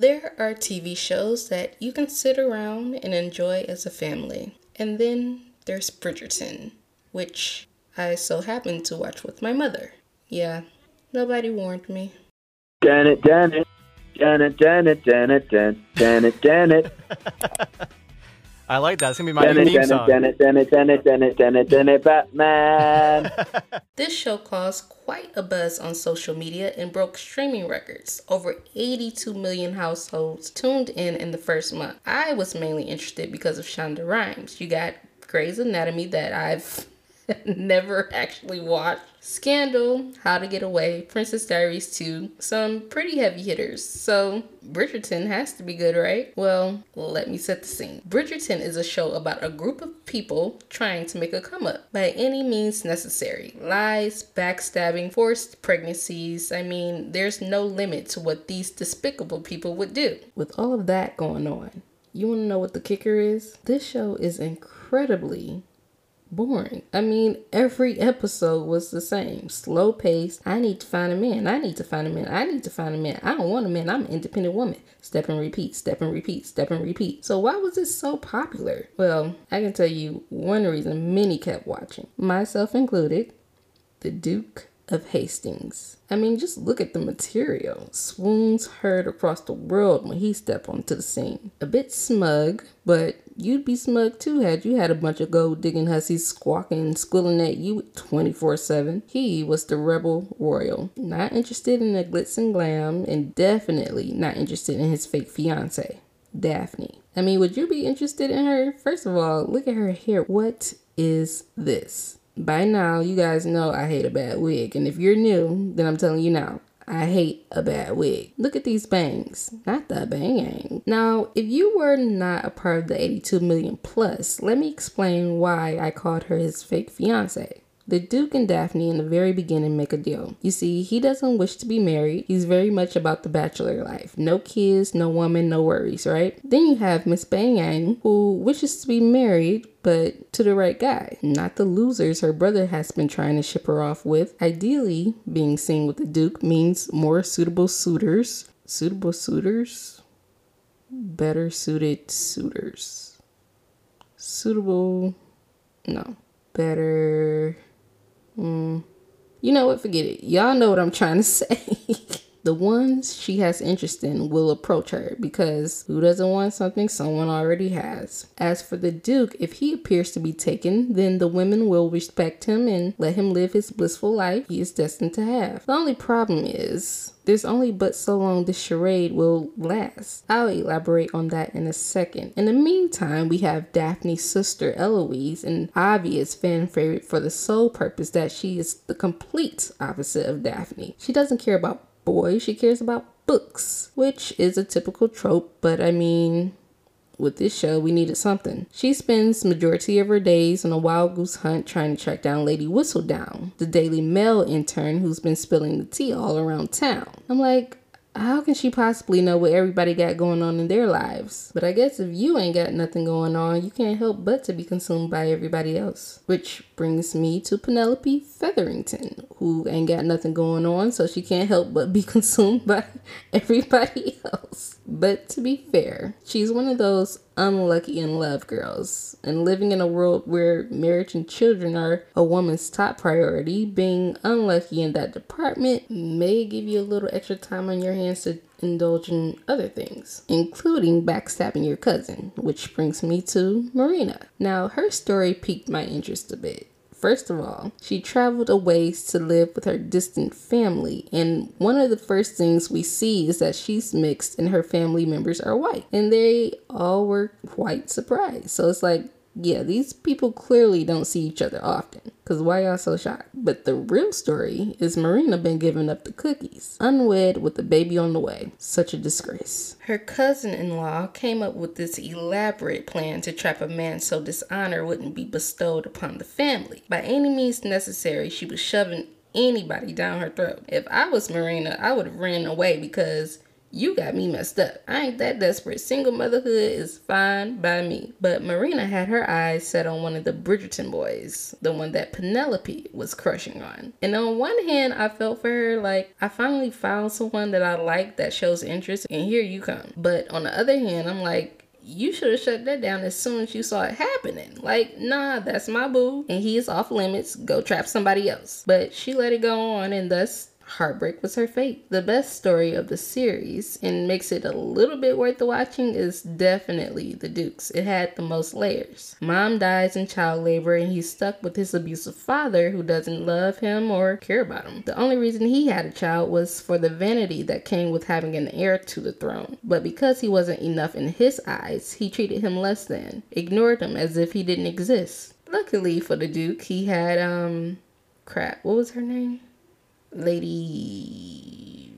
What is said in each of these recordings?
There are TV shows that you can sit around and enjoy as a family. And then there's Bridgerton, which I so happened to watch with my mother. Yeah, nobody warned me. Janet, Janet, Janet, Janet, Janet, Janet, Janet, Janet. I like that. It's gonna be my new theme Janet, song. Janet, Janet, Janet, Janet, Janet, Janet, Batman. This show caused quite a buzz on social media and broke streaming records. Over 82 million households tuned in in the first month. I was mainly interested because of Shonda Rhimes. You got Grey's Anatomy that I've never actually watched. Scandal, How to Get Away, Princess Diaries 2, some pretty heavy hitters. So, Bridgerton has to be good, right? Well, let me set the scene. Bridgerton is a show about a group of people trying to make a come up by any means necessary. Lies, backstabbing, forced pregnancies. I mean, there's no limit to what these despicable people would do. With all of that going on, you want to know what the kicker is? This show is incredibly boring. I mean, every episode was the same. Slow paced. I need to find a man. I need to find a man. I need to find a man. I don't want a man. I'm an independent woman. Step and repeat, step and repeat, step and repeat. So why was this so popular? Well, I can tell you one reason many kept watching, myself included, the Duke of Hastings. I mean, just look at the material. Swoons heard across the world when he stepped onto the scene. A bit smug, but you'd be smug too had you had a bunch of gold digging hussies squawking and squilling at you 24 7. He was the rebel royal. Not interested in the glitz and glam, and definitely not interested in his fake fiance, Daphne. I mean, would you be interested in her? First of all, look at her hair. What is this? By now, you guys know I hate a bad wig. And if you're new, then I'm telling you now, I hate a bad wig. Look at these bangs, not the bang. Now, if you were not a part of the 82 million plus, let me explain why I called her his fake fiance. The Duke and Daphne in the very beginning make a deal. You see, he doesn't wish to be married. He's very much about the bachelor life. No kids, no woman, no worries, right? Then you have Miss Bangang, who wishes to be married, but to the right guy, not the losers her brother has been trying to ship her off with. Ideally, being seen with the Duke means more suitable suitors. Suitable suitors? Better suited suitors. Suitable. No. Better. Mm. You know what? Forget it. Y'all know what I'm trying to say. The ones she has interest in will approach her because who doesn't want something someone already has? As for the Duke, if he appears to be taken, then the women will respect him and let him live his blissful life he is destined to have. The only problem is there's only but so long this charade will last. I'll elaborate on that in a second. In the meantime, we have Daphne's sister Eloise, an obvious fan favorite for the sole purpose that she is the complete opposite of Daphne. She doesn't care about boys, she cares about books, which is a typical trope, but I mean, with this show, we needed something. She spends majority of her days on a wild goose hunt trying to track down Lady Whistledown, the Daily Mail intern who's been spilling the tea all around town. I'm like, how can she possibly know what everybody got going on in their lives? But I guess if you ain't got nothing going on, you can't help but to be consumed by everybody else. Which brings me to Penelope Featherington, who ain't got nothing going on, so she can't help but be consumed by everybody else. But to be fair, she's one of those unlucky in love girls. And living in a world where marriage and children are a woman's top priority, being unlucky in that department may give you a little extra time on your hands to indulge in other things, including backstabbing your cousin, which brings me to Marina. Now, her story piqued my interest a bit. First of all, she traveled a ways to live with her distant family, and one of the first things we see is that she's mixed and her family members are white, and they all were quite surprised. So it's like, yeah, these people clearly don't see each other often. Cause why y'all so shocked? But the real story is Marina been giving up the cookies, unwed with a baby on the way. Such a disgrace. Her cousin-in-law came up with this elaborate plan to trap a man so dishonor wouldn't be bestowed upon the family. By any means necessary, she was shoving anybody down her throat. If I was Marina, I would have ran away because You got me messed up. I ain't that desperate. Single motherhood is fine by me. But Marina had her eyes set on one of the Bridgerton boys, the one that Penelope was crushing on. And on one hand, I felt for her like I finally found someone that I like that shows interest, and here you come. But on the other hand, I'm like, you should have shut that down as soon as you saw it happening. Like, nah, that's my boo, and he is off limits. Go trap somebody else. But she let it go on, and thus heartbreak was her fate. The best story of the series and makes it a little bit worth the watching is definitely The Dukes. It had the most layers. Mom dies in child labor and he's stuck with his abusive father who doesn't love him or care about him. The only reason he had a child was for the vanity that came with having an heir to the throne. But because he wasn't enough in his eyes, he treated him less than, ignored him as if he didn't exist. Luckily for the Duke, he had um crap, what was her name? Lady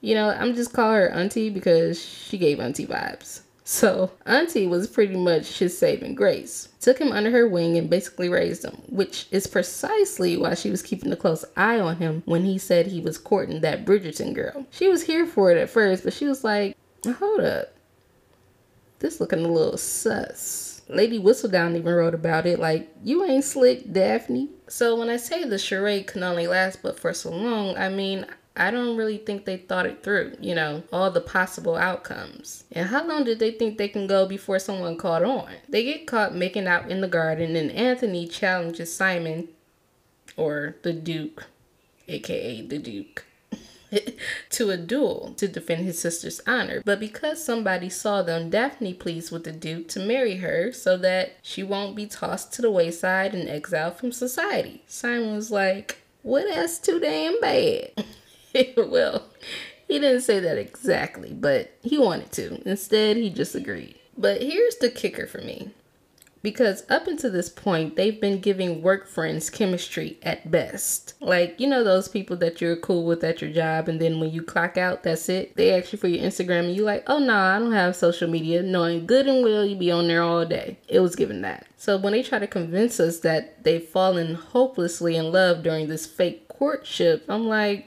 you know i'm just call her auntie because she gave auntie vibes. So auntie was pretty much his saving grace. Took him under her wing and basically raised him which is precisely why she was keeping a close eye on him when he said he was courting that bridgerton girl. She was here for it at first but she was like hold up. This looking a little sus Lady Whistledown even wrote about it, like, you ain't slick, Daphne. So when I say the charade can only last but for so long, I mean, I don't really think they thought it through, you know, all the possible outcomes. And how long did they think they can go before someone caught on? They get caught making out in the garden, and Anthony challenges Simon, or the Duke, aka the Duke, to a duel to defend his sister's honor. But because somebody saw them, Daphne pleads with the Duke to marry her so that she won't be tossed to the wayside and exiled from society. Simon was like, Well, that's too damn bad. well, he didn't say that exactly, but he wanted to. Instead, he just agreed. But here's the kicker for me because up until this point, they've been giving work friends chemistry at best. Like, you know, those people that you're cool with at your job, and then when you clock out, that's it. They ask you for your Instagram, and you're like, oh, no, nah, I don't have social media, knowing good and well you be on there all day. It was given that. So when they try to convince us that they've fallen hopelessly in love during this fake courtship, I'm like,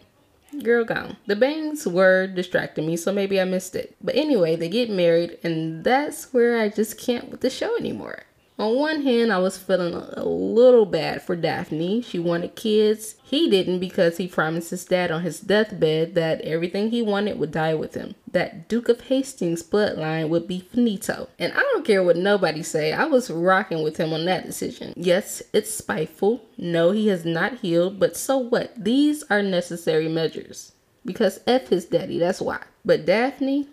Girl gone. The bangs were distracting me, so maybe I missed it. But anyway, they get married, and that's where I just can't with the show anymore. On one hand, I was feeling a little bad for Daphne. She wanted kids. He didn't because he promised his dad on his deathbed that everything he wanted would die with him. That Duke of Hastings bloodline would be finito. And I don't care what nobody say, I was rocking with him on that decision. Yes, it's spiteful. No, he has not healed, but so what? These are necessary measures. Because F his daddy, that's why. But Daphne,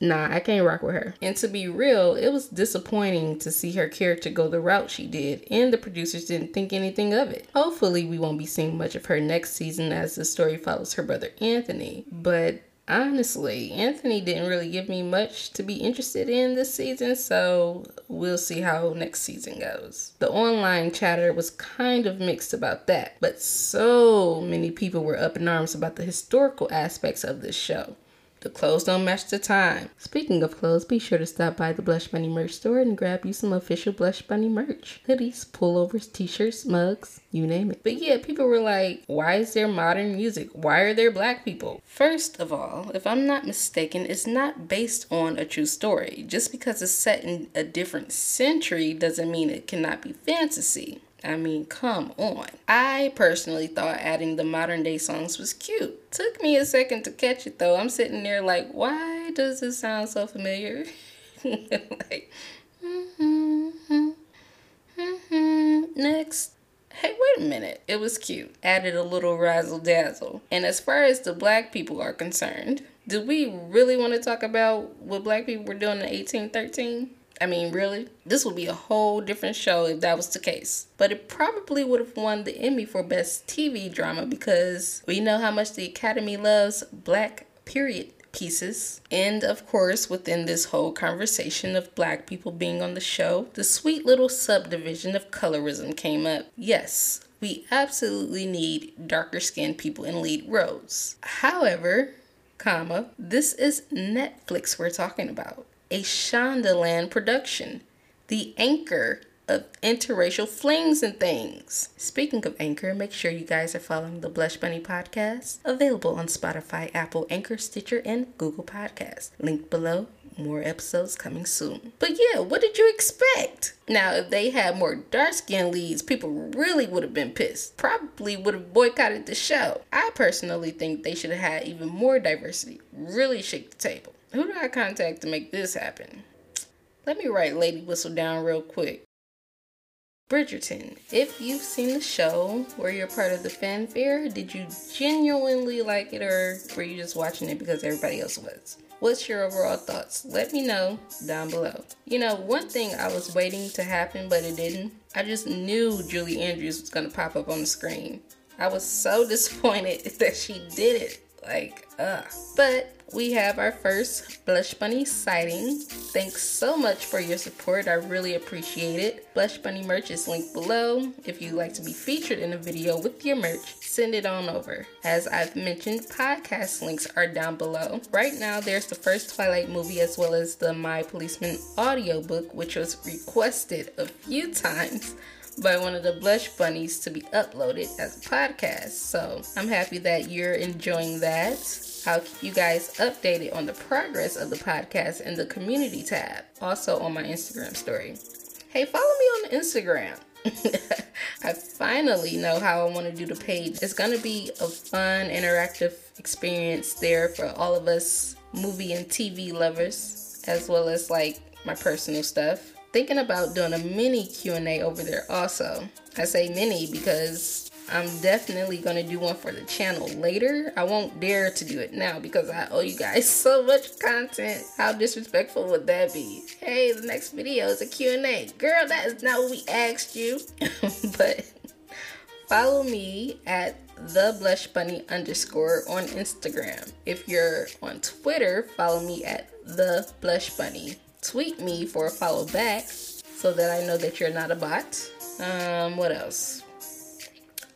nah, I can't rock with her. And to be real, it was disappointing to see her character go the route she did, and the producers didn't think anything of it. Hopefully, we won't be seeing much of her next season as the story follows her brother Anthony, but honestly, Anthony didn't really give me much to be interested in this season, so we'll see how next season goes. The online chatter was kind of mixed about that, but so many people were up in arms about the historical aspects of this show. The clothes don't match the time. Speaking of clothes, be sure to stop by the Blush Bunny merch store and grab you some official Blush Bunny merch. Hoodies, pullovers, t-shirts, mugs, you name it. But yeah, people were like, why is there modern music? Why are there black people? First of all, if I'm not mistaken, it's not based on a true story. Just because it's set in a different century doesn't mean it cannot be fantasy. I mean, come on. I personally thought adding the modern day songs was cute. Took me a second to catch it though. I'm sitting there like, why does this sound so familiar? like, mm-hmm, mm-hmm, next. Hey, wait a minute. It was cute. Added a little razzle dazzle. And as far as the black people are concerned, do we really want to talk about what black people were doing in 1813? I mean, really? This would be a whole different show if that was the case. But it probably would have won the Emmy for Best TV Drama because we know how much the Academy loves black period pieces. And of course, within this whole conversation of black people being on the show, the sweet little subdivision of colorism came up. Yes, we absolutely need darker skinned people in lead roles. However, comma, this is Netflix we're talking about a Shondaland production, the anchor of interracial flings and things. Speaking of Anchor, make sure you guys are following the Blush Bunny podcast, available on Spotify, Apple, Anchor, Stitcher, and Google Podcasts. Link below. More episodes coming soon. But yeah, what did you expect? Now, if they had more dark skinned leads, people really would have been pissed. Probably would have boycotted the show. I personally think they should have had even more diversity. Really shake the table. Who do I contact to make this happen? Let me write Lady Whistledown real quick. Bridgerton, if you've seen the show, were you a part of the fanfare? Did you genuinely like it or were you just watching it because everybody else was? What's your overall thoughts? Let me know down below. You know, one thing I was waiting to happen, but it didn't. I just knew Julie Andrews was gonna pop up on the screen. I was so disappointed that she did it. Like, ugh. But we have our first Blush Bunny sighting. Thanks so much for your support. I really appreciate it. Blush Bunny merch is linked below. If you'd like to be featured in a video with your merch, send it on over. As I've mentioned, podcast links are down below. Right now, there's the first Twilight movie as well as the My Policeman audiobook, which was requested a few times by one of the blush bunnies to be uploaded as a podcast. So I'm happy that you're enjoying that. I'll keep you guys updated on the progress of the podcast in the community tab, also on my Instagram story. Hey, follow me on Instagram. I finally know how I want to do the page. It's going to be a fun, interactive experience there for all of us movie and TV lovers, as well as like my personal stuff. Thinking about doing a mini Q&A over there also. I say mini because I'm definitely gonna do one for the channel later. I won't dare to do it now because I owe you guys so much content. How disrespectful would that be? Hey, the next video is a Q&A. Girl, that is not what we asked you. but follow me at the blush bunny underscore on Instagram. If you're on Twitter, follow me at the blush bunny. Tweet me for a follow back so that I know that you're not a bot. Um, what else?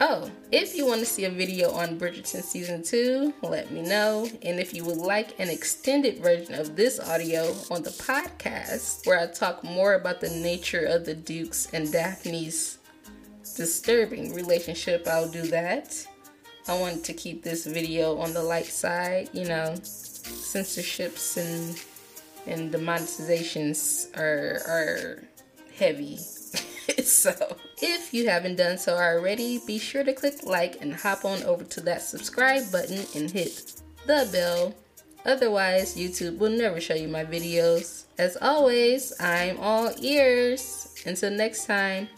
Oh, if you want to see a video on Bridgerton Season 2, let me know. And if you would like an extended version of this audio on the podcast, where I talk more about the nature of the Duke's and Daphne's disturbing relationship, I'll do that. I wanted to keep this video on the light side, you know, censorships and and the monetizations are are heavy. so if you haven't done so already, be sure to click like and hop on over to that subscribe button and hit the bell. Otherwise, YouTube will never show you my videos. As always, I'm all ears. Until next time,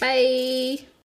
bye.